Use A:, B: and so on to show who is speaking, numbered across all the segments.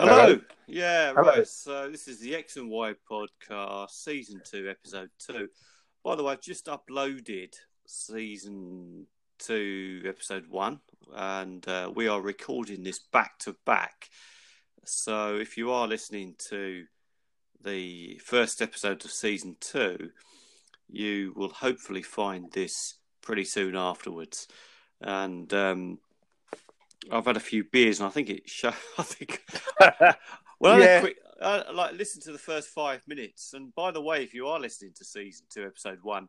A: Hello.
B: Hello. Yeah,
A: Hello.
B: right. So this is the X and Y podcast, season two, episode two. By the way, I've just uploaded season two, episode one, and uh, we are recording this back to back. So if you are listening to the first episode of season two, you will hopefully find this pretty soon afterwards. And um, I've had a few beers, and I think it. Show, I think well, I
A: Yeah.
B: quick, uh, like listen to the first five minutes. And by the way, if you are listening to season two, episode one,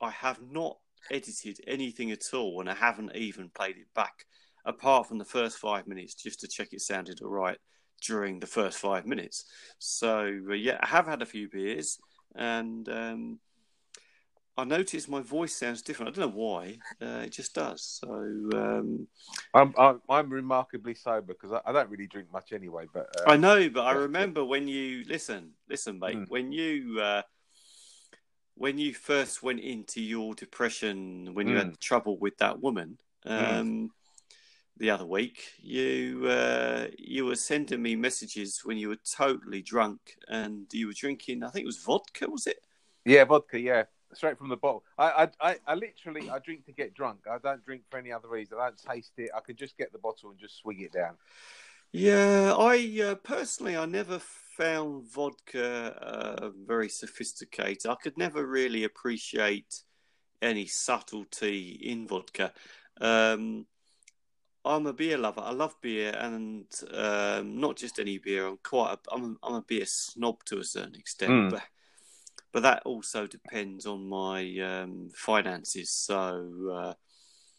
B: I have not edited anything at all, and I haven't even played it back, apart from the first five minutes, just to check it sounded all right during the first five minutes. So uh, yeah, I have had a few beers, and um, I noticed my voice sounds different. I don't know why. Uh, it just does. So. Um,
A: I'm, I'm I'm remarkably sober because I, I don't really drink much anyway. But uh,
B: I know, but I remember when you listen, listen, mate.
A: Mm.
B: When you uh, when you first went into your depression, when you
A: Mm.
B: had trouble with that woman, um, the other week, you uh, you were sending me messages when you were totally drunk and you were drinking. I think it was vodka, was it?
A: yeah, vodka, yeah, straight from the bottle. I, I I I literally I drink to get drunk. I don't drink for any other reason. I don't taste it. I can just get the bottle and just swig it down.
B: Yeah, I uh, personally, I never found vodka uh, very sophisticated. I could never really appreciate any subtlety in vodka. Um, I'm a beer lover. I love beer, and um, not just any beer. I'm quite. A, I'm. I'm a beer snob to a certain extent,
A: Mm.
B: but but that also depends on my um, finances. So uh,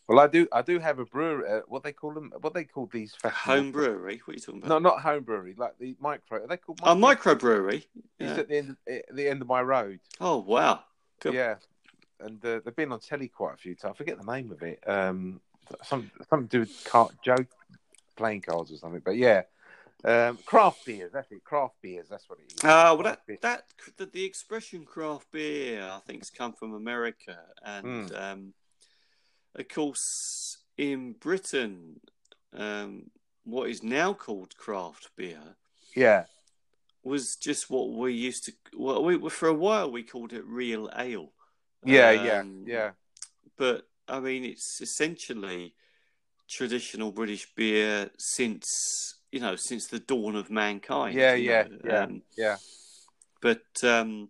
A: Well, I do I do have a brewery. Uh, what they call them? What they call these
B: home brewery. What are you talking about?
A: No, not home brewery. Like the micro. Are they called?
B: A microbrewery.
A: It's
B: Yeah.
A: at the end at the end of my road.
B: Oh wow! Cool.
A: Yeah, and uh, they've been on telly quite a few times. I forget the name of it. Um, some something to do with car, Joe playing cards or something. But yeah, um, craft beers. That's it. Craft beers. That's what it is.
B: Ah, well, that that the, the expression craft beer, I think, has come from America, and um, of course, in Britain, um, what is now called craft beer
A: Yeah,
B: was just what we used to. Well, we for a while we called it real ale.
A: yeah, yeah,
B: Um,
A: yeah.
B: But I mean, it's essentially traditional British beer since you know since the dawn of mankind.
A: Yeah, yeah,
B: know.
A: yeah,
B: Um,
A: yeah.
B: but um,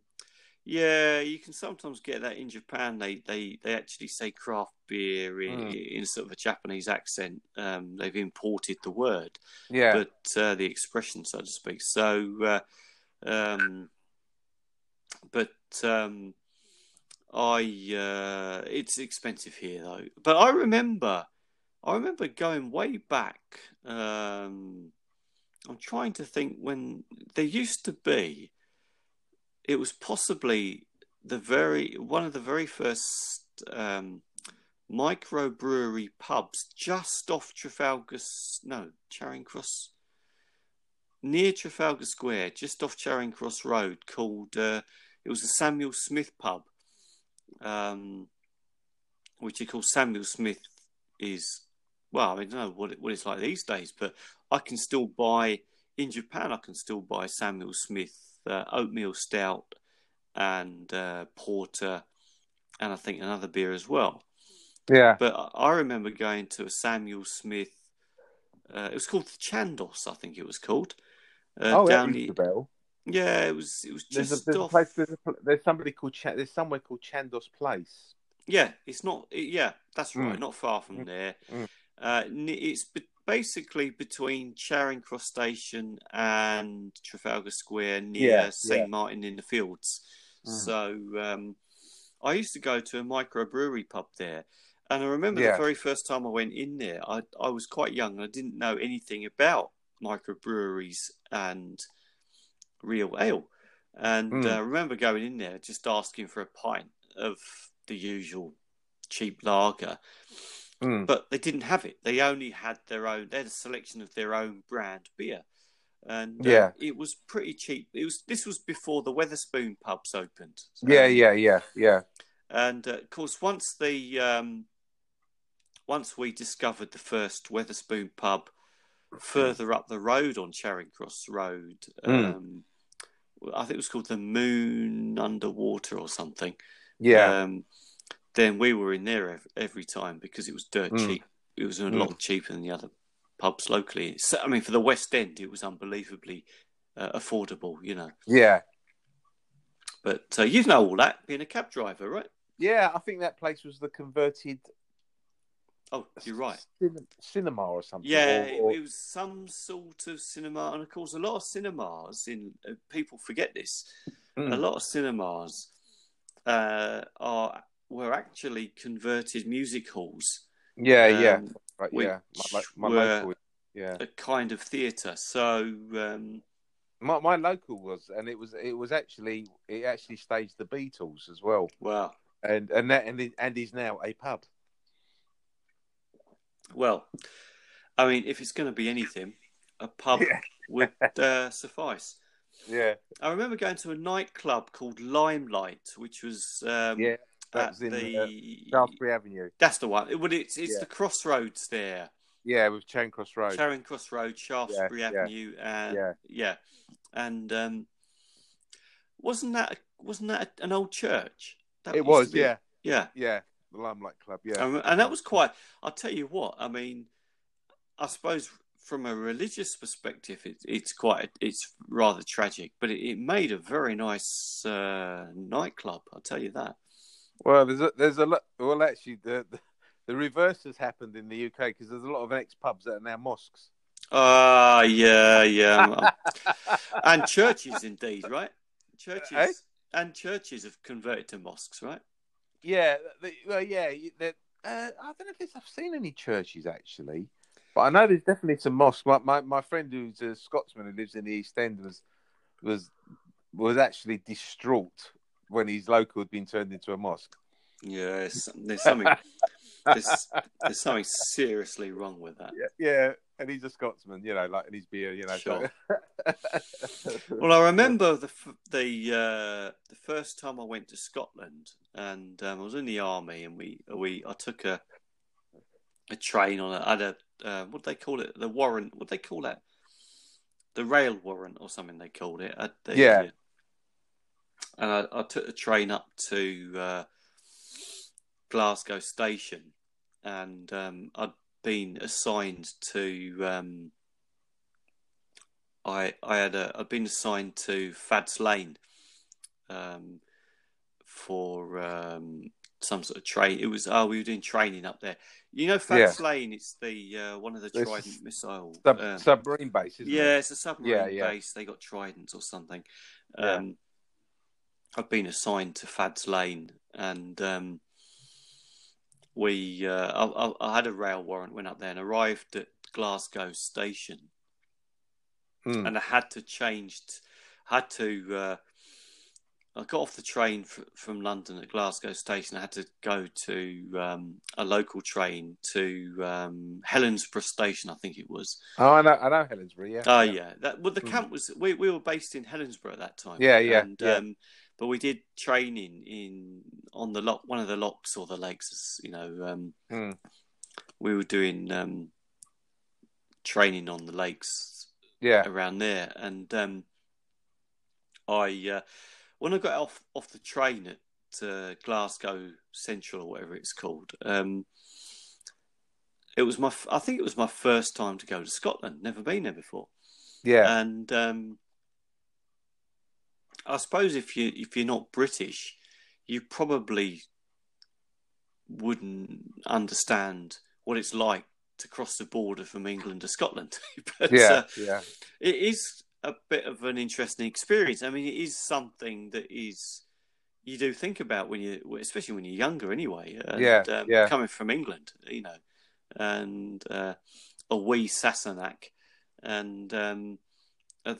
B: yeah, you can sometimes get that in Japan. They they, they actually say craft beer in,
A: Mm.
B: in sort of a Japanese accent. Um, they've imported the word,
A: Yeah,
B: but uh, the expression, so to speak. So, uh, um, but um, I uh, it's expensive here though. But I remember, I remember going way back. Um, I'm trying to think when there used to be. It was possibly the very one of the very first um, microbrewery pubs just off Trafalgar. No, Charing Cross near Trafalgar Square, just off Charing Cross Road, called uh, it was the Samuel Smith pub, um, which you call Samuel Smith is well, I don't know what it, what it's like these days, but I can still buy in Japan. I can still buy Samuel Smith uh, oatmeal stout and uh, porter, and I think another beer as well.
A: yeah.
B: But I- remember going to a Samuel Smith. Uh, it was called the Chandos, I think it was called. Uh,
A: oh,
B: down the,
A: bell.
B: yeah, it was. It was
A: There's
B: just
A: a, there's a
B: off.
A: place. There's, a, there's somebody called. Ch- there's somewhere called Chandos Place.
B: Yeah, it's not. It, yeah, that's right.
A: Mm.
B: Not far from
A: Mm.
B: there.
A: Mm.
B: Uh, it's be- basically between Charing Cross Station and Trafalgar Square near
A: Yeah,
B: St
A: yeah.
B: Martin in the Fields.
A: Mm.
B: So um, I used to go to a microbrewery pub there, and I remember
A: Yeah.
B: the very first time I went in there. I I was quite young and I didn't know anything about microbreweries and real ale. And
A: Mm.
B: uh, I remember going in there just asking for a pint of the usual cheap lager,
A: Mm.
B: but they didn't have it. They only had their own. They had a selection of their own brand beer, and uh,
A: Yeah.
B: it was pretty cheap. It was. This was before the Wetherspoon pubs opened.
A: Yeah,
B: Um,
A: yeah, yeah, yeah.
B: and uh, of course, once the um, once we discovered the first Wetherspoon pub further up the road on Charing Cross Road.
A: Mm.
B: Um, I think it was called the Moon Underwater or something.
A: Yeah,
B: Um, then we were in there every, every time because it was dirt
A: Mm.
B: cheap. It was a
A: Mm.
B: lot cheaper than the other pubs locally. So, I mean, for the West End, it was unbelievably uh, affordable, you know.
A: yeah,
B: But uh, you know all that, being a cab driver, right?
A: yeah. I think that place was the converted
B: Oh, you're right.
A: cin- cinema or something.
B: Yeah,
A: or- or-
B: it, was some sort of cinema, and of course, a lot of cinemas in uh, people forget this.
A: Mm.
B: A lot of cinemas uh, are were actually converted music halls,
A: yeah, yeah,
B: um,
A: right,
B: which
A: yeah. My, my, my
B: were-
A: local, yeah.
B: a kind of theatre. So um,
A: My, my local was, and it was it was actually it actually staged the Beatles as well,
B: Well,
A: and and that and, and is now a pub.
B: well, I mean, if it's going to be anything, a pub
A: Yeah.
B: would uh, suffice.
A: Yeah,
B: I remember going to a nightclub called Limelight, which was um,
A: yeah. That
B: at
A: was in
B: the.
A: uh, Shaftesbury Avenue.
B: That's the one. It, well, it's it's
A: Yeah.
B: the crossroads there,
A: Yeah, with Charing Cross Road.
B: Charing Cross Road, Shaftesbury
A: Yeah,
B: Avenue, and
A: yeah.
B: yeah, and um, wasn't that wasn't that an old church? That
A: it was,
B: be-
A: yeah,
B: yeah.
A: yeah. The Limelight Club, yeah.
B: Um, and that was quite. I'll tell you what. I mean, I suppose from a religious perspective, it, it's quite. It's rather tragic, but it, it made a very nice uh, nightclub. I'll tell you that.
A: Well, there's a, there's a lot. Well, actually, the, the the reverse has happened in the UK because there's a lot of ex pubs that are now mosques.
B: Ah, yeah, yeah, and churches indeed, right? Churches
A: Eh?
B: and churches have converted to mosques, right?
A: yeah, well, yeah. uh, I don't know if I've seen any churches actually, but I know there's definitely some mosques. My my, my friend who's a Scotsman who lives in the East End was was was actually distraught when his local had been turned into a mosque.
B: Yeah, there's something. there's, there's something seriously wrong with that.
A: Yeah, yeah, and he's a Scotsman, you know, like in his beer, you know.
B: Sure.
A: So...
B: Well, I remember the the uh, the first time I went to Scotland, and um, I was in the army, and we we I took a a train on a I had a uh, what do they call it the warrant what do they call that the rail warrant or something they called it
A: Yeah.
B: And I, I took the train up to uh, Glasgow station, and um, I'd been assigned to. Um, I I had a I'd been assigned to Faslane, um, for um, some sort of train. It was oh we were doing training up there. You know Faslane. It's the uh, one of the
A: This
B: Trident
A: is
B: missile.
A: Sub,
B: um,
A: submarine base, isn't
B: yeah,
A: it?
B: it's a submarine
A: Yeah, yeah.
B: base. They got Tridents or something.
A: Yeah.
B: Um, I've been assigned to Faslane, and um, we uh, I, I, I had a rail warrant. Went up there and arrived at Glasgow station,
A: Mm.
B: and I had to change. had to. Uh, I got off the train f- from London at Glasgow station. I had to go to um, a local train to um, Helensburgh station, I think it was.
A: Oh, I know, I know Helensbury, yeah.
B: Oh yeah, that well the
A: Mm.
B: camp was we we were based in Helensburgh at that time.
A: Yeah, yeah,
B: and,
A: yeah.
B: Um, but we did training in on the lock one of the locks or the lakes. You know, um,
A: Mm.
B: we were doing um, training on the lakes
A: Yeah,
B: around there, and um, I uh, when I got off off the train at uh, Glasgow Central or whatever it's called. Um, it was my, f- I think it was my first time to go to Scotland. Never been there before.
A: yeah,
B: And um, I suppose if you if you're not British, you probably wouldn't understand what it's like to cross the border from England to Scotland. but
A: yeah,
B: uh,
A: yeah,
B: it is a bit of an interesting experience. I mean, it is something that is you do think about when you, especially when you're younger, anyway. And,
A: Yeah,
B: um,
A: yeah.
B: Coming from England, you know, and uh, a wee Sassenach, and um,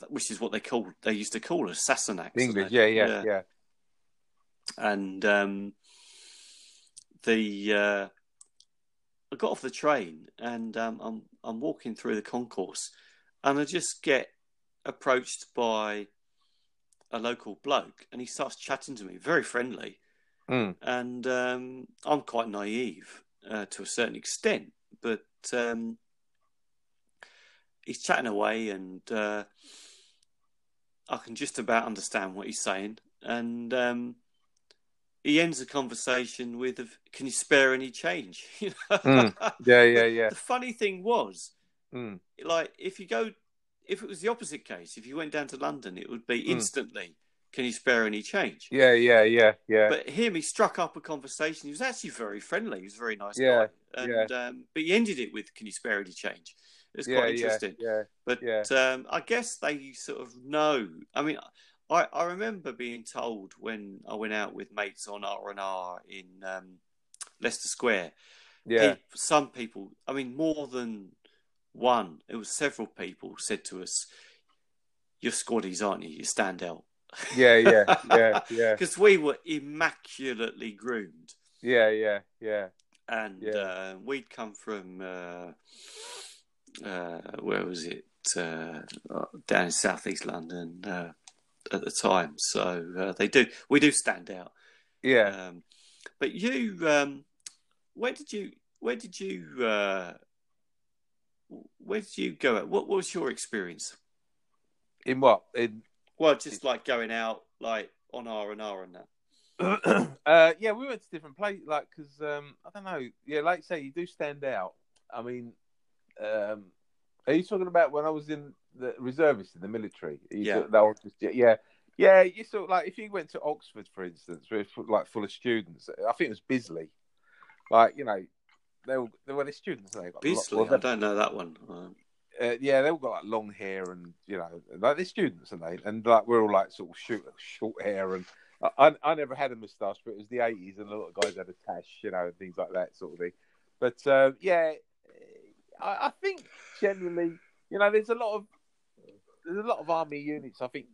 B: which is what they called they used to call us Sassenachs.
A: English,
B: didn't
A: yeah, yeah, yeah,
B: and um, the uh, I got off the train and um, I'm I'm walking through the concourse, and I just get approached by a local bloke, and he starts chatting to me, very friendly,
A: Mm.
B: and um, I'm quite naive uh, to a certain extent, but um, he's chatting away, and uh, I can just about understand what he's saying. And um, he ends the conversation with, "Can you spare any change?" You know?
A: Mm. Yeah, yeah, yeah.
B: The funny thing was,
A: Mm.
B: like, if you go, if it was the opposite case, if you went down to London, it would be
A: Mm.
B: instantly, "Can you spare any change?"
A: Yeah, yeah, yeah, yeah.
B: But him, he struck up a conversation. He was actually very friendly. He was a very nice
A: Yeah,
B: guy. And, Um, but he ended it with, "Can you spare any change?" It was
A: yeah,
B: quite interesting.
A: yeah.
B: But
A: Yeah.
B: um, I guess they sort of know. I mean, I, I remember being told when I went out with mates on R and R in um, Leicester Square.
A: Yeah.
B: pe- some people, I mean, more than one. It was several people said to us, "You're squaddies, aren't you? You stand out."
A: Yeah, yeah, yeah, yeah,
B: Because we were immaculately groomed,
A: yeah, yeah, yeah.
B: and
A: Yeah.
B: uh, we'd come from uh, uh, where was it? Uh, down in southeast London uh, at the time. So uh, they do, we do stand out.
A: Yeah.
B: Um, but you, um, where did you, where did you, uh, where did you go? At? What, what was your experience?
A: In what? In
B: Well, just like going out, like on R and R and that.
A: uh, yeah, we went to different places, like because um, I don't know. Yeah, like you say, you do stand out. I mean, um, are you talking about when I was in the reservist in the military?
B: Yeah.
A: just, yeah, yeah. You sort of like if you went to Oxford, for instance, it's like full of students. I think it was Bisley. Like you know, they were they were the students. They got
B: Beasley,
A: well,
B: I don't know that one.
A: Uh, yeah, they all got like long hair and you know, like they're students and they and like we're all like sort of short, short hair and I, I I never had a moustache, but it was the eighties and a lot of guys had a tash, you know, and things like that sort of thing. But uh, yeah, I, I think generally, you know, there's a lot of there's a lot of army units. I think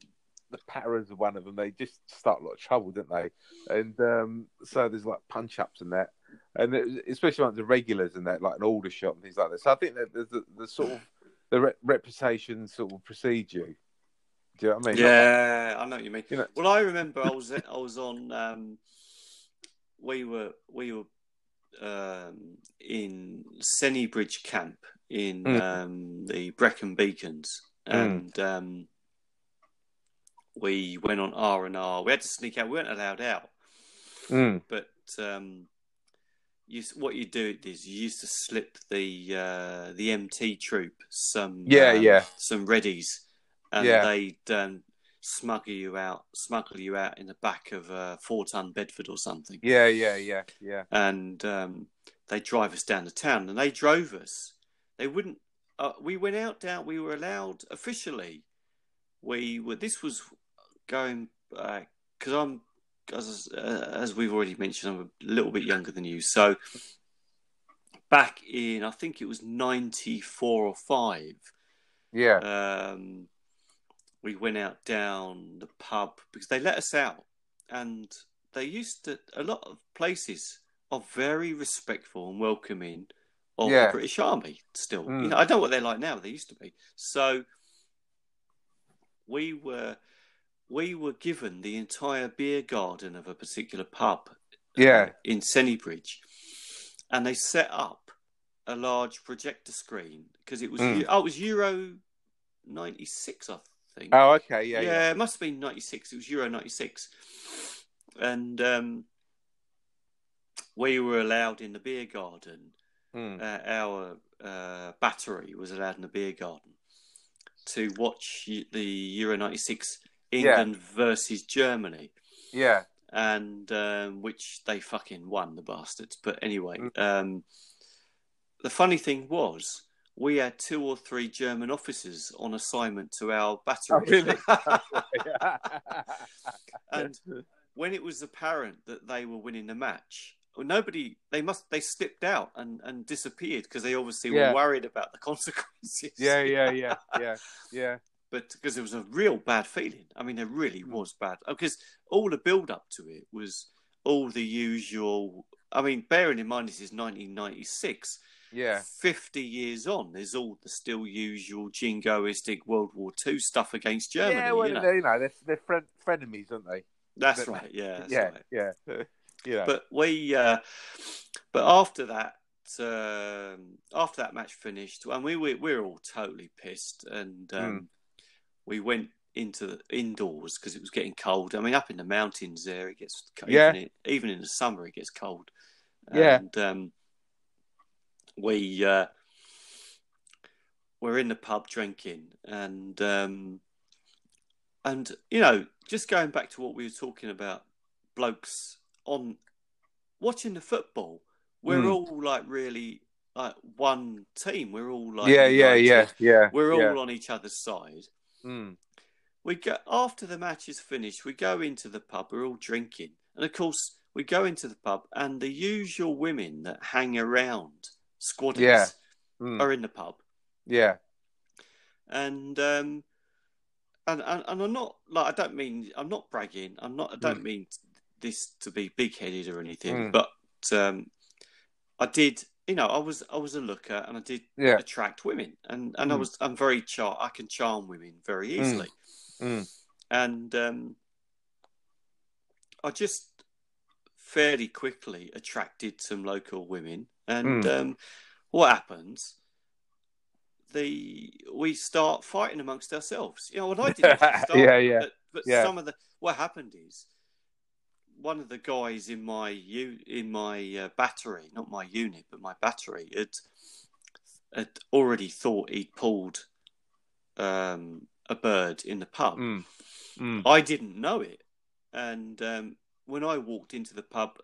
A: the Paras are one of them. They just start a lot of trouble, don't they? And um, so there's like punch ups and that, and it- especially like the regulars and that, like an Aldershot and things like that. So I think that there's the, the sort of the re- reputation sort of precedes you. Do you know what I mean?
B: yeah, I know what you mean.
A: You know-
B: well, I remember I was I was on. Um, we were we were um, in Sennybridge camp in
A: Mm.
B: um, the Brecon Beacons, and um, we went on R and R. We had to sneak out. We weren't allowed out,
A: Mm.
B: but um, you, what you do is you used to slip the uh, the MT troop some
A: Yeah,
B: um,
A: yeah.
B: some readies, and
A: Yeah.
B: they'd um, smuggle you out smuggle you out in the back of a four ton Bedford or something,
A: Yeah, yeah, yeah, yeah.
B: and um, they drive us down the town, and they drove us. They wouldn't. Uh, we went out down. We were allowed officially. We were. This was going because I'm as uh, as we've already mentioned, I'm a little bit younger than you. So back in, I think it was '94 or five.
A: Yeah,
B: Um, we went out down the pub because they let us out, and they used to. A lot of places are very respectful and welcoming of
A: Yeah.
B: the British Army. Still,
A: Mm.
B: you know, I don't know what they're like now. They used to be. So we were we were given the entire beer garden of a particular pub. uh,
A: Yeah.
B: in Sennybridge, and they set up a large projector screen because it was
A: Mm.
B: Oh, it was Euro '96, I think.
A: Oh, okay. Yeah,
B: yeah,
A: yeah.
B: it must have been '96. It was Euro '96, and um, we were allowed in the beer garden.
A: Mm.
B: Uh, our uh, battery was allowed in the beer garden to watch the Euro '96
A: Yeah.
B: England versus Germany
A: Yeah.
B: and um, which they fucking won the bastards. But anyway,
A: Mm.
B: um, the funny thing was we had two or three German officers on assignment to our battery,
A: Oh, really?
B: and when it was apparent that they were winning the match. Nobody, they must, they slipped out and, and disappeared because they obviously
A: Yeah.
B: were worried about the consequences.
A: yeah, yeah, yeah, yeah, yeah.
B: but because it was a real bad feeling. I mean, it really
A: Mm.
B: was bad because all the build up to it was all the usual. I mean, bearing in mind this is 1996,
A: Yeah.
B: 50 years on, there's all the still usual jingoistic World War II stuff against Germany.
A: yeah, well,
B: you know?
A: they, you know, they're, they're friend, frenemies, aren't they?
B: That's
A: but-
B: right. Yeah. That's
A: yeah,
B: right.
A: yeah, yeah.
B: But we, uh, but after that, um, after that match finished, and we, we we were all totally pissed, and um,
A: Mm.
B: we went into the indoors because it was getting cold. I mean, up in the mountains there, it gets
A: Yeah.
B: even, in, even in the summer it gets cold.
A: Yeah.
B: and um, we uh, were in the pub drinking, and um, and you know, just going back to what we were talking about, blokes on watching the football, we're
A: Mm.
B: all like really like one team. We're all like
A: yeah, yeah, yeah, yeah.
B: We're all
A: yeah.
B: on each other's side.
A: Mm.
B: We go after the match is finished. We go into the pub. We're all drinking, and of course, we go into the pub, and the usual women that hang around squaddies
A: Yeah. Mm.
B: are in the pub,
A: yeah.
B: and um, and, and and I'm not like I don't mean I'm not bragging. I'm not. I don't
A: Mm.
B: mean this to be big headed or anything,
A: Mm.
B: but um, I did. You know, I was I was a looker, and I did
A: Yeah.
B: attract women, and and I
A: Mm.
B: was I'm very char. I can charm women very easily,
A: Mm.
B: and um, I just fairly quickly attracted some local women, and
A: Mm.
B: um, what happens? The we start fighting amongst ourselves. You know, well, I start,
A: Yeah, yeah,
B: but, but
A: yeah.
B: some of the what happened is one of the guys in my u in my uh, battery, not my unit, but my battery, had had already thought he'd pulled um, a bird in the pub.
A: Mm. Mm.
B: I didn't know it, and um, when I walked into the pub,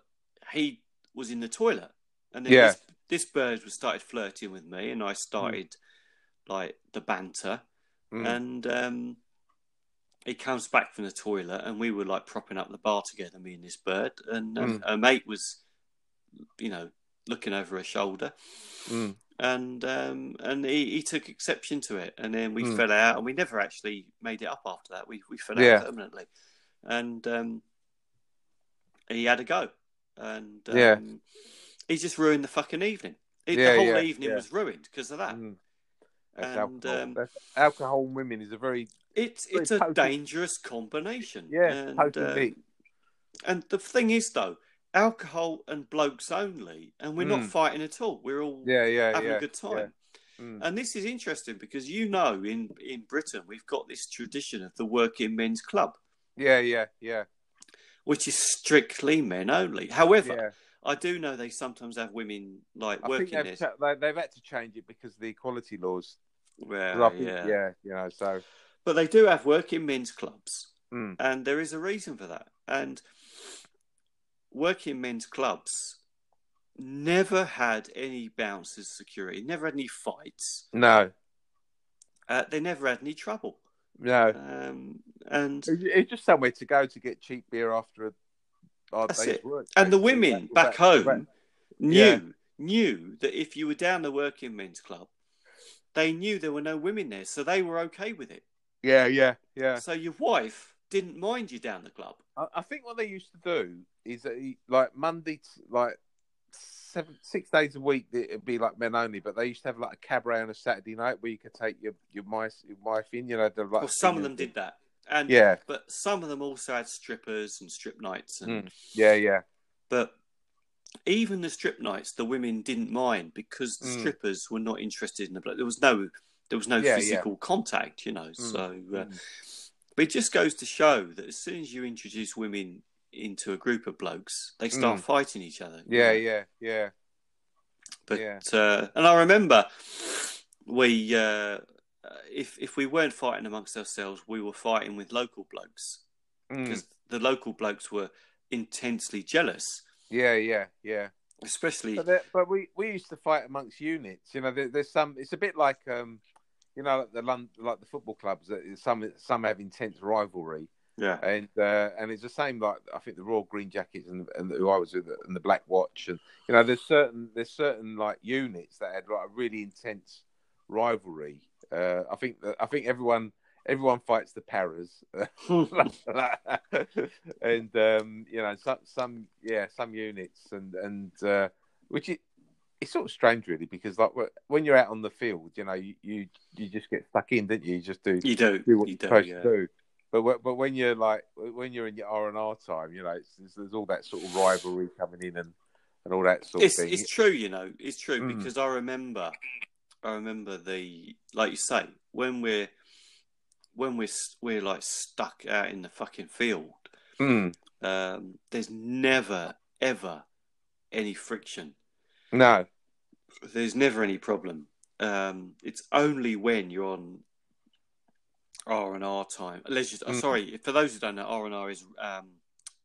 B: he was in the toilet, and then
A: Yeah.
B: this, this bird was started flirting with me, and I started like the banter,
A: Mm.
B: and um, he comes back from the toilet, and we were like propping up the bar together, me and this bird, and um,
A: Mm.
B: her mate was, you know, looking over her shoulder,
A: Mm.
B: and um, and he, he took exception to it, and then we
A: Mm.
B: fell out, and we never actually made it up after that. We we fell
A: Yeah.
B: out permanently, and um, he had a go, and um,
A: Yeah.
B: He just ruined the fucking evening. It,
A: Yeah,
B: the whole
A: yeah,
B: evening
A: yeah.
B: was ruined because of that.
A: Mm.
B: And,
A: alcohol.
B: um,
A: alcohol and women is a very
B: It's
A: Very
B: it's a
A: potent.
B: dangerous combination.
A: yeah
B: and, uh, and the thing is though, alcohol and blokes only, and we're not
A: Mm.
B: fighting at all. We're all
A: Yeah, yeah,
B: having
A: yeah.
B: a good time.
A: Mm.
B: And this is interesting because you know, in in Britain, we've got this tradition of the working men's club,
A: Yeah, yeah, yeah,
B: which is strictly men only. However. I do know they sometimes have women like
A: I think
B: working
A: they've,
B: there.
A: they've had to change it because the equality laws.
B: Well,
A: think-
B: yeah.
A: yeah, you know. So
B: but they do have working men's clubs,
A: Mm.
B: and there is a reason for that. And working men's clubs never had any bouncers security, never had any fights,
A: no,
B: uh, they never had any trouble.
A: no.
B: Um, and
A: It's just somewhere to go to get cheap beer after a
B: That's it.
A: work.
B: and the women back home knew
A: Yeah.
B: knew that if you were down the working men's club, they knew there were no women there, so they were okay with it.
A: Yeah, yeah, yeah.
B: So your wife didn't mind you down the club.
A: I, I think what they used to do is that he, like Monday, like seven, six days a week, it'd be like men only. But they used to have like a cabaret on a Saturday night where you could take your your wife, your wife in. You know, the, like
B: Well, some of them did that, and
A: Yeah,
B: but some of them also had strippers and strip nights, and
A: Mm. yeah, yeah,
B: but even the strip nights, the women didn't mind because the
A: Mm.
B: strippers were not interested in the blood. There was no there was no
A: Yeah, yeah.
B: physical contact, you know.
A: Mm.
B: So, uh,
A: Mm.
B: but it just goes to show that as soon as you introduce women into a group of blokes, they start
A: Mm.
B: fighting each other. you
A: yeah,
B: know.
A: yeah, yeah.
B: But
A: Yeah.
B: uh, and I remember we uh, if if we weren't fighting amongst ourselves, we were fighting with local blokes
A: Mm.
B: because the local blokes were intensely jealous,
A: Yeah, yeah, yeah.
B: especially
A: But, but we, we used to fight amongst units. You know, there, there's some. It's a bit like um, you know, like the London, like the football clubs. That some some have intense rivalry,
B: yeah.
A: and uh, and it's the same. Like I think the Royal Green Jackets and, and who I was with, and the Black Watch, and you know, there's certain there's certain like units that had like a really intense rivalry. Uh, I think that I think everyone everyone fights the paras, and um, you know some some yeah some units and and uh, which it, it's sort of strange really because like when you're out on the field, you know you you, you just get stuck in, don't you? You just do
B: you do,
A: do what
B: you
A: you're
B: do,
A: supposed
B: yeah.
A: to do. But but when you're like when you're in your R and R time, you know, it's, there's, there's all that sort of rivalry coming in, and and all that sort
B: It's
A: of thing.
B: it's true, you know, it's true
A: Mm.
B: because I remember, I remember the like you say when we're when we're we're like stuck out in the fucking field.
A: Mm.
B: Um, there's never ever any friction.
A: No,
B: There's never any problem. Um, it's only when you're on R and R time. Leisure. oh,
A: Mm.
B: sorry, for those who don't know, R and R is um,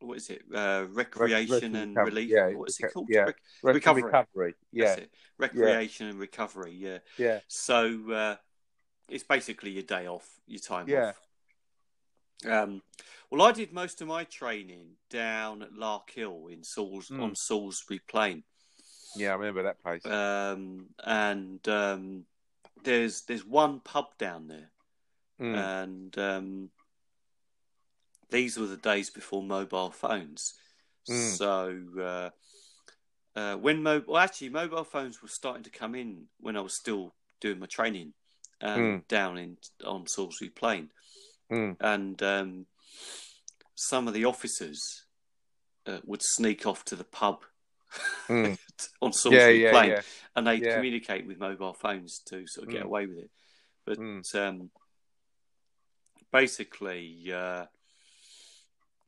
B: what is it? Uh, recreation
A: rec-
B: and
A: recovery,
B: relief.
A: yeah,
B: what is it called?
A: yeah.
B: Rec- Recovery.
A: recovery. Yeah.
B: Recreation and recovery. Yeah.
A: yeah,
B: So uh, it's basically your day off, your time
A: Yeah.
B: off. Um, well, I did most of my training down at Larkhill in Sals-
A: Mm.
B: on Salisbury Plain,
A: yeah. I remember that place.
B: um, and um, there's there's one pub down there,
A: Mm.
B: and um, these were the days before mobile phones.
A: Mm.
B: So uh, uh, when mo- well, actually, mobile phones were starting to come in when I was still doing my training um,
A: Mm.
B: down in on Salisbury Plain,
A: Mm.
B: and um, some of the officers uh, would sneak off to the pub
A: Mm.
B: on Salisbury
A: yeah,
B: Plain,
A: yeah.
B: and they'd
A: Yeah.
B: communicate with mobile phones to sort of get
A: Mm.
B: away with it. But
A: Mm.
B: um, basically, uh,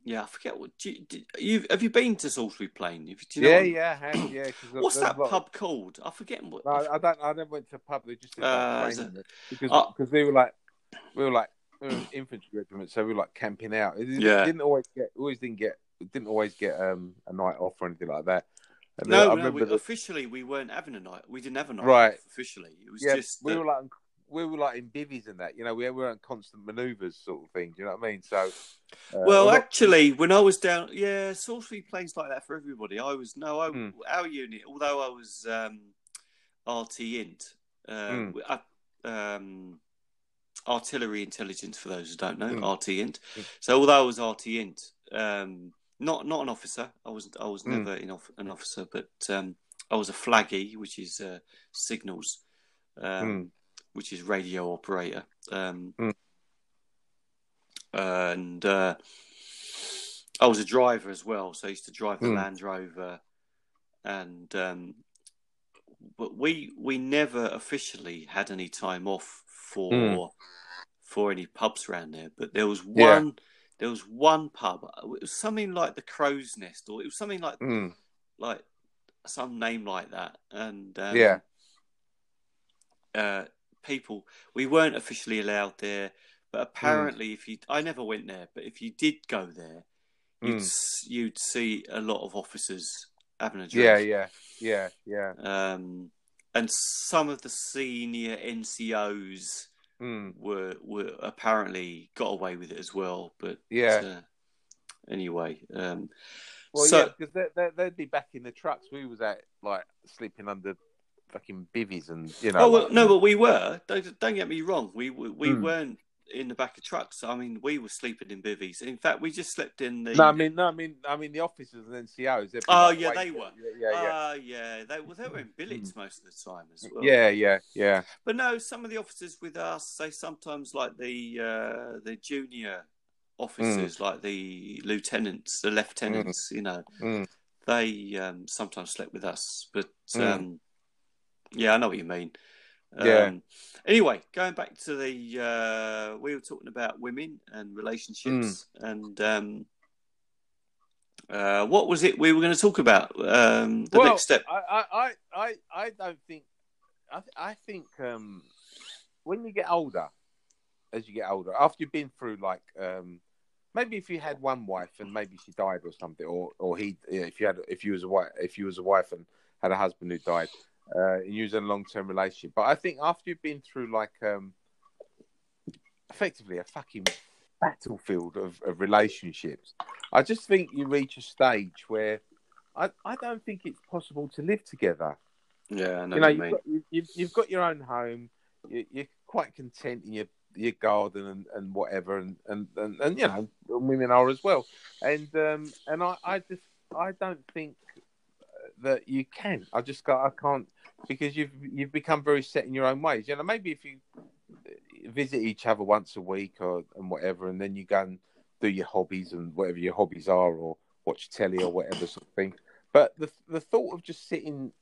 B: yeah, I forget what do you, do you have you been to Salisbury Plain? Do you know
A: yeah, yeah, have, yeah. 'cause
B: What's that
A: a of-
B: pub called? I forget what.
A: No, I don't. I never went to a pub. They just did
B: Uh,
A: training because
B: Oh.
A: because we were like we were like we were an infantry regiment, so we were like camping out. It didn't,
B: Yeah.
A: didn't always get always didn't get didn't always get um a night off or anything like that. And then
B: no,
A: I
B: no,
A: remember
B: we,
A: that-
B: officially we weren't having a night. We didn't have a night
A: Right.
B: off officially. It was
A: yeah,
B: just
A: we
B: that-
A: were like we were like in bivvies and that. You know, we were on constant manoeuvres sort of thing. Do you know what I mean? So uh,
B: well,
A: a lot-
B: actually, when I was down, yeah, Salisbury plays like that for everybody. I was no, I,
A: Mm.
B: our unit, although I was um, RT int, uh,
A: Mm.
B: um, artillery intelligence. For those who don't know,
A: Mm.
B: RT int.
A: Mm.
B: So although I was RT int, um, not not an officer, I was I was
A: Mm.
B: never in off, an officer, but um, I was a flaggy, which is uh, signals. Um, which is radio operator. Um,
A: Mm.
B: And uh, I was a driver as well, so I used to drive the
A: Mm.
B: Land Rover. And um, but we we never officially had any time off for
A: Mm.
B: for any pubs around there. But there was
A: Yeah.
B: one there was one pub. It was something like the Crow's Nest, or it was something like
A: Mm.
B: like some name like that. And um,
A: Yeah.
B: uh, people we weren't officially allowed there, but
A: Hmm.
B: apparently, if you I never went there, but if you did go there, you'd
A: mm.
B: you'd see a lot of officers having a
A: yeah,
B: drink.
A: yeah, yeah, yeah.
B: Um, and some of the senior NCOs
A: Mm.
B: were were apparently got away with it as well. But
A: Yeah.
B: uh, anyway, um,
A: Well,
B: so
A: yeah, because they, they'd be back in the trucks. We was out like sleeping under fucking bivvies and you know.
B: Oh well,
A: like-
B: no, but we were. Don't, don't get me wrong. We we, we
A: Mm.
B: weren't in the back of trucks. I mean, we were sleeping in bivvies. In fact, we just slept in the.
A: No, I mean, no, I mean, I mean the officers and NCOs.
B: Oh, yeah, they were.
A: Yeah, yeah,
B: Ah, yeah. They well, they were in billets most of the time as well.
A: yeah, yeah, yeah.
B: But no, some of the officers with us, they sometimes like the uh, the junior officers, like the lieutenants, the lieutenants. You know,
A: Mm.
B: they um, sometimes slept with us. But
A: Mm.
B: um, yeah, I know what you mean.
A: Yeah.
B: Um, anyway, going back to the, uh, we were talking about women and relationships,
A: Mm.
B: and um, uh, what was it we were going to talk about? Um, the
A: well,
B: next step.
A: I, I, I, I, I don't think. I, th- I think um, when you get older, as you get older, after you've been through like um, maybe if you had one wife and maybe she died or something, or or he, yeah, if you had, if you was a wife, if you was a wife and had a husband who died, uh, and in a long term relationship. But I think after you've been through like um, effectively a fucking battlefield of, of relationships, I just think you reach a stage where I, I don't think it's possible to live together.
B: Yeah, I know
A: you know, you've
B: mean.
A: got, you- you've, you've got your own home. You, you're quite content in your your garden and, and whatever, and, and, and, and you know, women are as well. And um, and I, I just I don't think that you can. I just got I can't because you've you've become very set in your own ways. You know, maybe if you visit each other once a week or and whatever, and then you go and do your hobbies and whatever your hobbies are, or watch telly or whatever sort of thing. But the the thought of just sitting.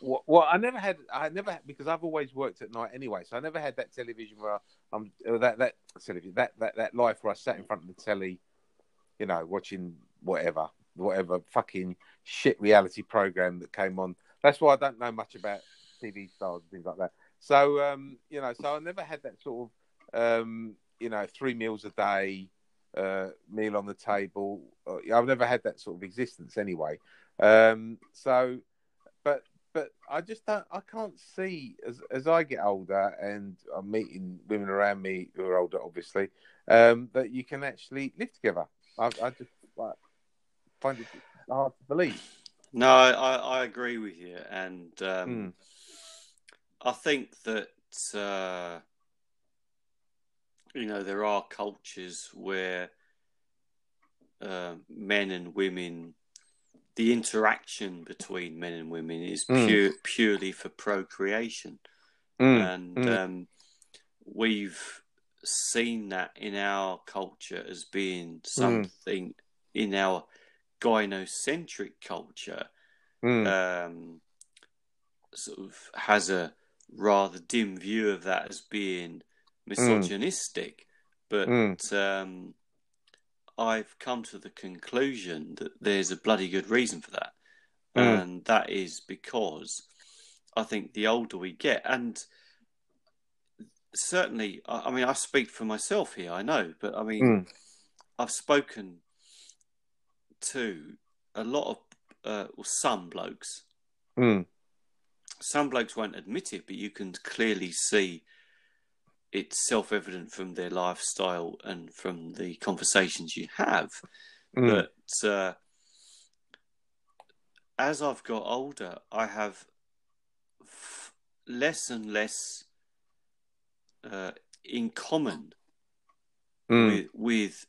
A: Well, well, I never had. I never had, because I've always worked at night anyway. So I never had that television where I'm uh, that that television that that that life where I sat in front of the telly, you know, watching whatever whatever fucking shit reality program that came on. That's why I don't know much about TV stars and things like that. So um, you know, so I never had that sort of um, you know three meals a day, uh, meal on the table. Uh, I've never had that sort of existence anyway. Um, so, but but I just don't. I can't see as as I get older and I'm meeting women around me who are older, obviously, um, that you can actually live together. I, I just like, find it hard to believe.
B: No, I, I agree with you, and um,
A: Mm.
B: I think that uh, you know there are cultures where uh, men and women, the interaction between men and women is
A: Mm.
B: pure purely for procreation,
A: Mm.
B: and
A: Mm.
B: um, we've seen that in our culture as being something in our gynocentric culture
A: Mm.
B: um, sort of has a rather dim view of that as being misogynistic, but
A: Mm.
B: um, I've come to the conclusion that there's a bloody good reason for that,
A: Mm.
B: and that is because I think the older we get, and certainly, I, I mean, I speak for myself here, I know, but I mean,
A: Mm.
B: I've spoken to a lot of uh, well, some blokes
A: Mm.
B: some blokes won't admit it, but you can clearly see it's self evident from their lifestyle and from the conversations you have
A: Mm.
B: that uh, as I've got older, I have f- less and less uh, in common
A: Mm.
B: with with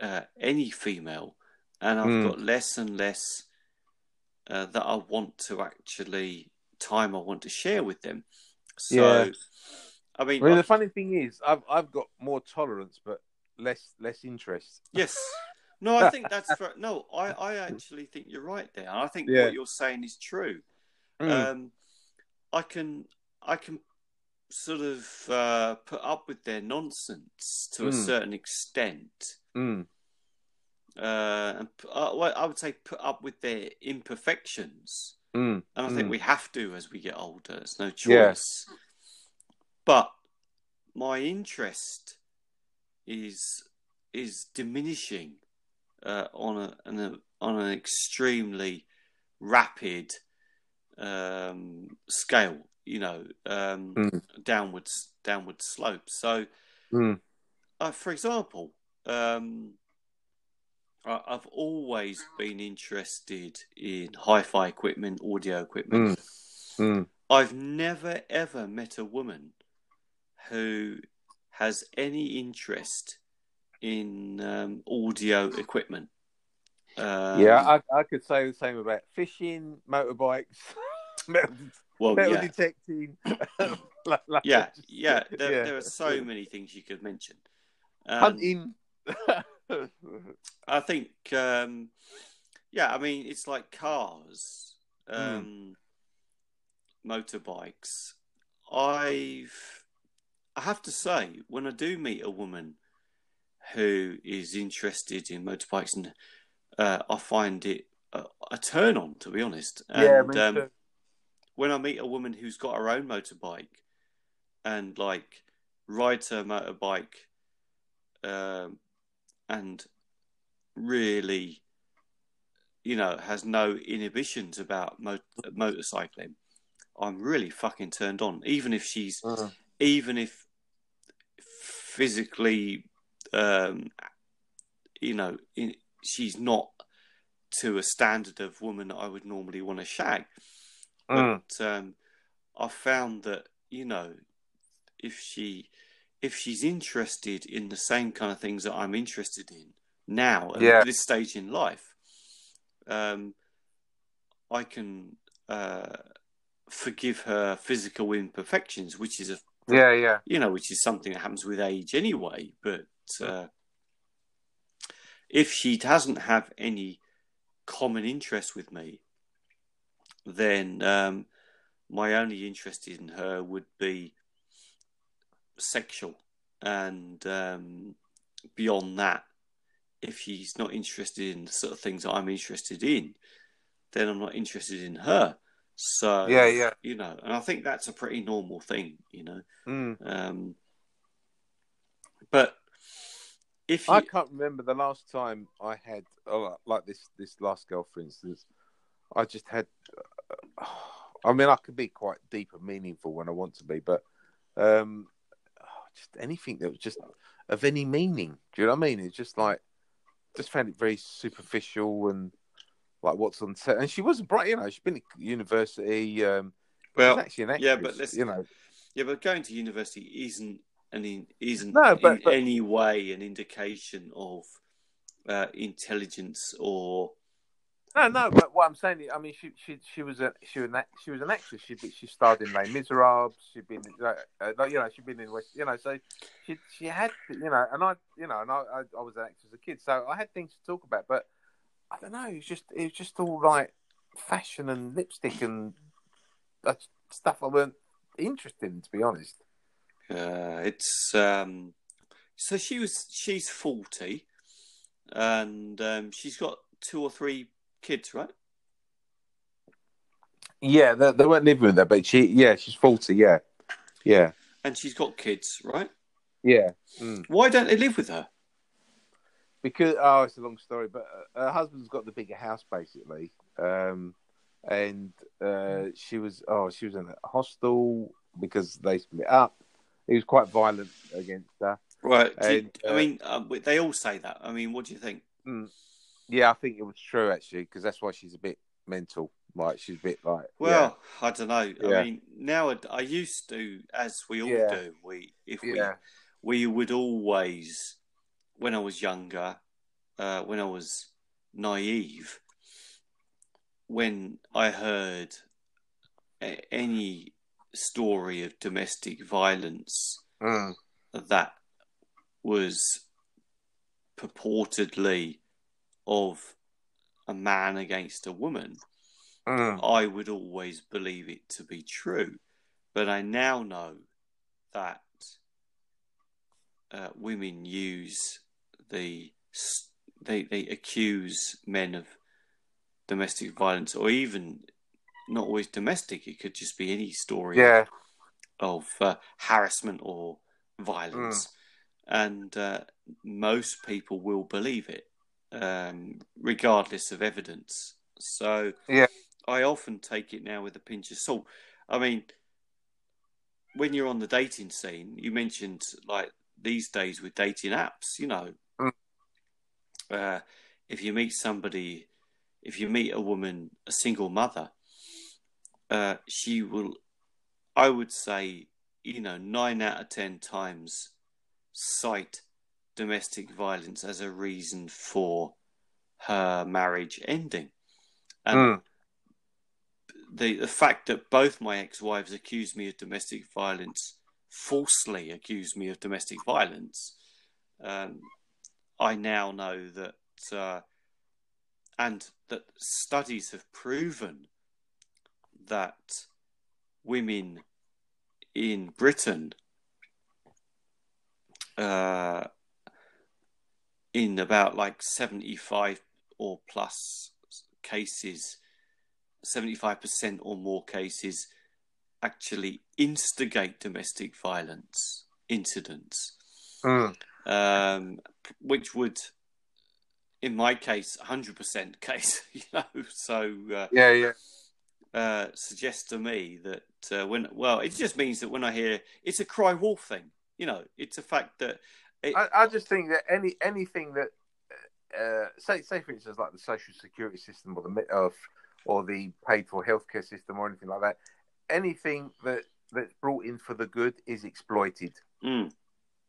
B: uh, any female, and I've
A: Mm.
B: got less and less uh, that I want to actually time I want to share with them. So,
A: Yeah.
B: I mean,
A: mean,
B: I-
A: the funny thing is, I've I've got more tolerance, but less less interest.
B: yes, no, I think that's for, no. I I actually think you're right there. I think
A: Yeah.
B: what you're saying is true.
A: Mm.
B: Um, I can I can sort of uh, put up with their nonsense to a
A: Mm.
B: certain extent.
A: Mm.
B: Uh, and uh, well, I would say put up with their imperfections,
A: Mm.
B: and I think
A: Mm.
B: we have to as we get older. It's no
A: Yeah.
B: choice. But my interest is is diminishing uh, on a, on a on an extremely rapid um, scale. You know, um,
A: Mm.
B: downwards downward slope. So
A: Mm.
B: uh, for example, um, I've always been interested in hi-fi equipment, audio equipment.
A: Mm.
B: I've never ever met a woman who has any interest in um, audio equipment. Um,
A: yeah, I, I could say the same about fishing, motorbikes, metal,
B: well,
A: metal
B: yeah,
A: detecting. like- like
B: yeah, yeah. There,
A: yeah.
B: there are so many things you could mention. Um,
A: hunting.
B: I think, um, yeah, I mean, it's like cars, um, motorbikes. I've, I have to say, when I do meet a woman who is interested in motorbikes, and uh, I find it a, a turn on, to be honest. And,
A: yeah,
B: um, when I meet a woman who's got her own motorbike and like rides her motorbike um, and really, you know, has no inhibitions about mo- motorcycling, I'm really fucking turned on. Even if she's,
A: Mm.
B: even if physically, um, you know, in, she's not to a standard of woman that I would normally want to shag
A: Mm.
B: but um, I found that you know if she if she's interested in the same kind of things that I'm interested in now at
A: Yeah.
B: this stage in life, um, I can uh, forgive her physical imperfections, which is a
A: Yeah, yeah.
B: you know which is something that happens with age anyway. But uh, if she doesn't have any common interest with me, then um, my only interest in her would be sexual, and um, beyond that, if she's not interested in the sort of things I'm interested in, then I'm not interested in her. So
A: Yeah, yeah.
B: you know, and I think that's a pretty normal thing, you know.
A: Mm.
B: Um, but if you,
A: I can't remember the last time I had oh, like this this last girl, for instance. I just had. uh, I mean, I could be quite deep and meaningful when I want to be, but um, just anything that was just of any meaning. Do you know what I mean? It's just like just found it very superficial and like what's on set. And she wasn't bright, you know. She's been at university. Um,
B: well,
A: actually an actress,
B: yeah, but let's-
A: you know.
B: yeah, but going to university isn't an in, isn't
A: No, but-
B: in
A: but-
B: any way an indication of uh, intelligence or
A: No, no, but what I'm saying, I mean, she she she was a she was an, she was an actress. She she starred in Les Miserables. She'd been uh, like, you know she'd been in West, you know, so she she had you know, and I you know, and I I, I was an actor as a kid, so I had things to talk about. But I don't know, it was just it was just all like fashion and lipstick and that stuff I weren't interested in, to be honest.
B: uh, it's um, so she was she's forty and um, she's got two or three kids, right?
A: Yeah, they, they weren't living with her, but she yeah, she's forty. Yeah, yeah,
B: And she's got kids, right?
A: yeah. Mm.
B: Why don't they live with her?
A: because oh, it's a long story, but uh, her husband's got the bigger house basically, um, and uh, she was oh, she was in a hostel because they split up. He was quite violent against her.
B: Right. do you-
A: And,
B: I
A: uh,
B: mean, um, they all say that. I mean, what do you think?
A: Yeah, I think it was true actually because that's why she's a bit mental. Like she's a bit like
B: Well, I don't know.
A: Yeah.
B: I mean, now I used to, as we all
A: Yeah.
B: do. We if
A: yeah, yeah,
B: we we would always, when I was younger, uh, when I was naive, when I heard any story of domestic violence
A: Mm.
B: that was purportedly of a man against a woman,
A: Mm.
B: I would always believe it to be true. But I now know that uh, women use the they they accuse men of domestic violence, or even not always domestic. It could just be any story
A: yeah,
B: of uh, harassment or violence, and uh, most people will believe it, um, regardless of evidence. So,
A: Yeah.
B: I often take it now with a pinch of salt. I mean, when you're on the dating scene, you mentioned like these days with dating apps, you know,
A: Mm.
B: uh, if you meet somebody, if you meet a woman, a single mother, uh, she will, I would say, you know, nine out of ten times cite domestic violence as a reason for her marriage ending. And
A: Mm.
B: the the fact that both my ex-wives accused me of domestic violence, falsely accused me of domestic violence, um, I now know that, uh, and that studies have proven that women in Britain, uh, in about like seventy-five or plus cases 75% or more cases actually instigate domestic violence incidents,
A: Mm.
B: um, which would, in my case, 100% case, you know, so uh,
A: yeah, yeah.
B: uh, suggests to me that uh, when, well, it just means that when I hear it's a cry wolf thing, you know, it's a fact that it,
A: I, I just think that any anything that uh, say say for instance like the social security system or the of or the paid for healthcare system or anything like that, anything that that's brought in for the good is exploited.
B: mm,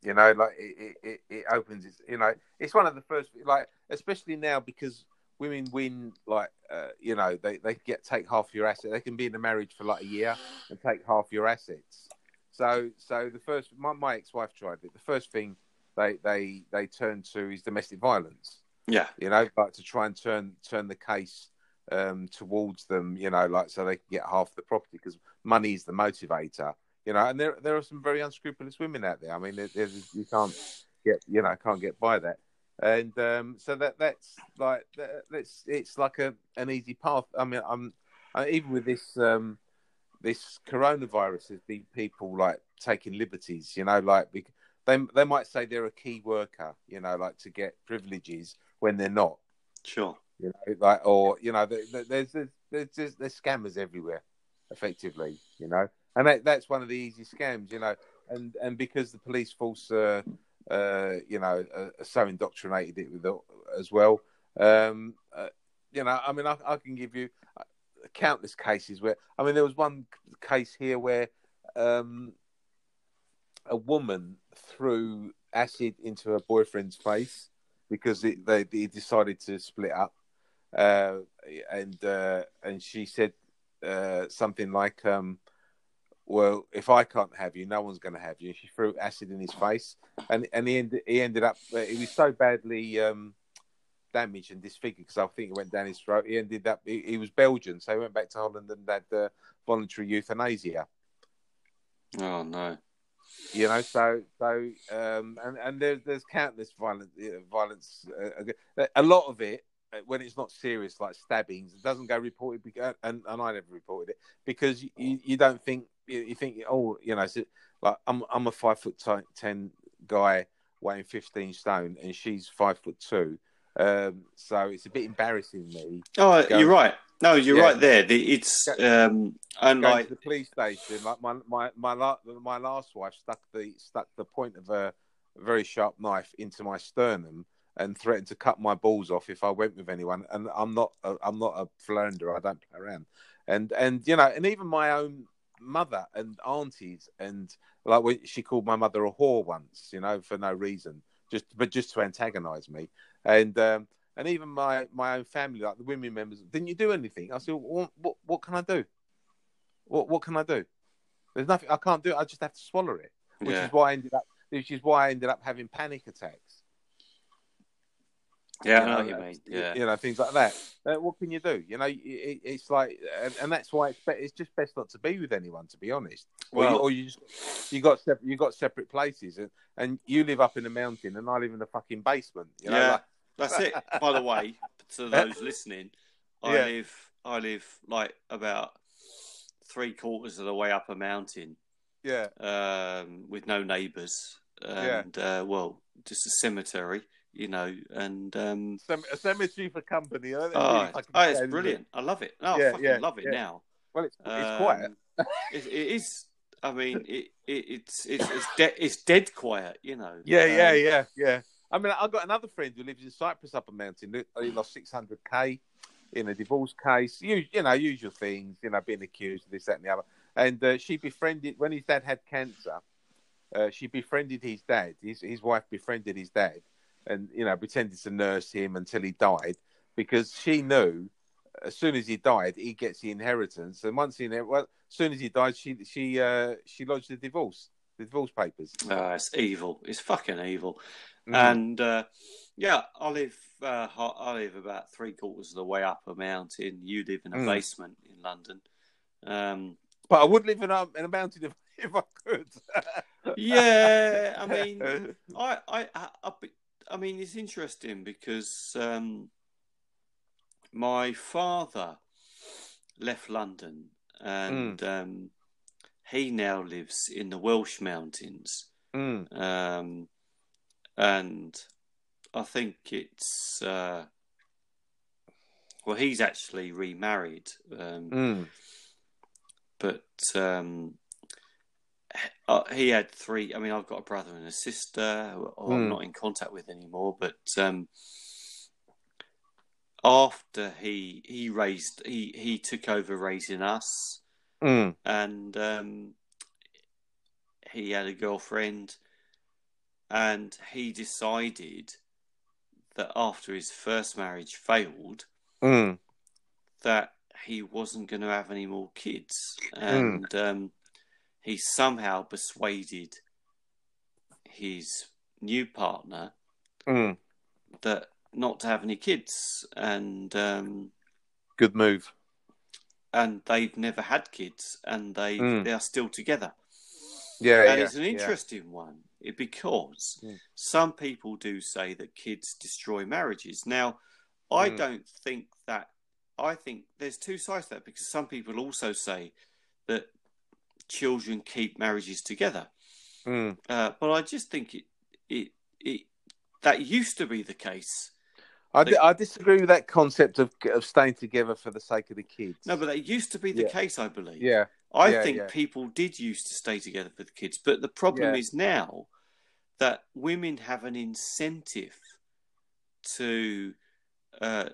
A: You know, like it, it, it, opens. Its, you know, it's one of the first, like especially now because women win. Like, uh, you know, they they get take half your asset. They can be in a marriage for like a year and take half your assets. So, so the first, my, my ex wife tried it. The first thing they they they turn to is domestic violence.
B: Yeah.
A: You know, like to try and turn turn the case um, towards them. You know, like so they can get half the property because money is the motivator. You know, and there there are some very unscrupulous women out there. I mean, you can't get you know can't get by that. And um, so that that's like that's it's like a an easy path. I mean, I'm I, even with this um, this coronavirus, there's been people like taking liberties. You know, like they they might say they're a key worker. You know, like to get privileges when they're not.
B: Sure.
A: You know, like or you know, there- there- there's there's there's, there's, there's scammers everywhere, effectively. You know, and that, that's one of the easy scams. You know, and and because the police force, uh, uh, you know, are, are so indoctrinated it with it as well. Um, uh, you know, I mean, I, I can give you uh, countless cases where I mean, there was one case here where um, a woman threw acid into her boyfriend's face because it, they, they decided to split up, uh, and uh, and she said uh, something like, um, "Well, if I can't have you, no one's going to have you." She threw acid in his face, and and he ended he ended up he was so badly um, damaged and disfigured because I think it went down his throat. He ended up he, he was Belgian, so he went back to Holland and had uh, voluntary euthanasia
B: Oh no.
A: You know so so um and and there's there's countless violent uh, violence uh, a lot of it uh, when it's not serious like stabbings it doesn't go reported because, and, and i never reported it because you, you don't think you, think oh you know so, like i'm i'm a five foot ti- ten guy weighing 15 stone and she's five foot two um so it's a bit embarrassing me
B: Oh,
A: Go.
B: you're right. No, you're
A: Yeah.
B: right there. The- It's um, unlike
A: the police station. Like my my my, la- my last wife stuck the stuck the point of a very sharp knife into my sternum and threatened to cut my balls off if I went with anyone. And I'm not a, I'm not a flounder. I don't play around. And and you know, and even my own mother and aunties and like she called my mother a whore once, you know, for no reason, just but just to antagonize me. And um, and even my my own family, like the women members, didn't you do anything? I said, what what, what can I do? What what can I do? There's nothing I can't do. I just have to swallow it, which
B: yeah,
A: is why I ended up. Which is why I ended up having panic attacks.
B: yeah, I
A: you
B: know
A: know,
B: you mean. Yeah,
A: you know things like that. Uh, what can you do? You know, it, it- it's like, and, and that's why it's be, it's just best not to be with anyone, to be honest. Or, you,
B: Well-
A: or you just you got separate you got separate places, and, and you live up in the mountain, and I live in the fucking basement. You know,
B: yeah.
A: like-
B: That's it. By the way, to those listening, I
A: Yeah.
B: live I live like about three quarters of the way up a mountain
A: yeah,
B: um, with no neighbours, and uh, well, just a cemetery, you know, and um,
A: a cemetery for company. Oh,
B: oh, oh, it's brilliant. I love it. Oh, I fucking
A: yeah,
B: love it
A: yeah.
B: now.
A: Well, it's it's
B: Um,
A: quiet.
B: it, it is. I mean, it, it it's it's it's, de- it's dead quiet, you know.
A: Yeah, yeah,
B: Um,
A: yeah, yeah. I mean, I've got another friend who lives in Cyprus up a mountain. He lost 600k in a divorce case. You, you know, usual things, you know, being accused of this, that, and the other. And uh, she befriended, when his dad had cancer, uh, she befriended his dad. His, his wife befriended his dad and, you know, pretended to nurse him until he died because she knew as soon as he died, he gets the inheritance. And once he, well, as soon as he died, she, she, uh, she lodged the divorce, the divorce papers.
B: Ah, it's evil. It's fucking evil.
A: Mm.
B: And uh, yeah, I live. Uh, I live about three quarters of the way up a mountain. You live in a
A: Mm.
B: basement in London. Um,
A: But I would live in a, in a mountain if, if I could.
B: yeah, I mean, I, I, I, I, I mean, it's interesting because um, my father left London and um, he now lives in the Welsh mountains.
A: Mm,
B: Um, and I think it's uh, well, he's actually remarried, um,
A: mm,
B: but um, uh, he had three. I mean, I've got a brother and a sister who I'm
A: Mm.
B: not in contact with anymore. But um, after he he raised he he took over raising us,
A: mm,
B: and um, he had a girlfriend, and he decided that after his first marriage failed,
A: mm,
B: that he wasn't going to have any more kids, and um, he somehow persuaded his new partner
A: mm,
B: that not to have any kids, and um,
A: Good move.
B: And they've never had kids, and they
A: Mm.
B: they are still together.
A: Yeah,
B: and
A: yeah,
B: it's an
A: yeah.
B: interesting one eh, because
A: Mm.
B: some people do say that kids destroy marriages. Now, I
A: Mm.
B: don't think that. I think there's two sides to that because some people also say that children keep marriages together.
A: Mm.
B: Uh, but I just think it, it, it, that used to be the case.
A: I, disagree with that concept of of staying together for the sake of the kids.
B: No, but that used to be the
A: Yeah.
B: case, I believe.
A: yeah,
B: I
A: Yeah,
B: think
A: yeah.
B: people did used to stay together for the kids, but the problem is now that women have an incentive to uh,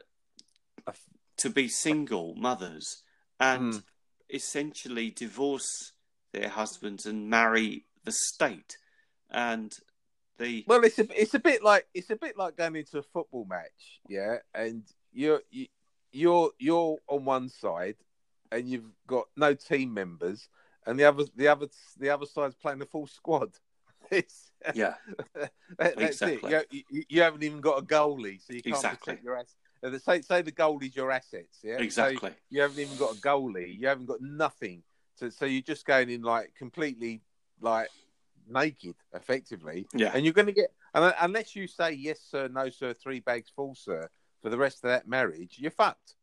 B: to be single mothers and
A: Mm.
B: essentially divorce their husbands and marry the state and the
A: Well, it's a it's a bit like it's a bit like going into a football match, yeah, and you're you, you're you're on one side, and you've got no team members, and the other the other the other side's playing the full squad. It's
B: yeah
A: that, that's
B: Exactly.
A: it. You, you, you haven't even got a goalie, so you can't
B: Exactly.
A: protect your assets. Uh, say say the goalie's your assets, yeah. So
B: exactly
A: you haven't even got a goalie. You haven't got nothing. So, so you're just going in like completely like naked, effectively.
B: yeah
A: And you're going to get, unless you say yes, sir, no, sir, three bags full, sir, for the rest of that marriage, you're fucked.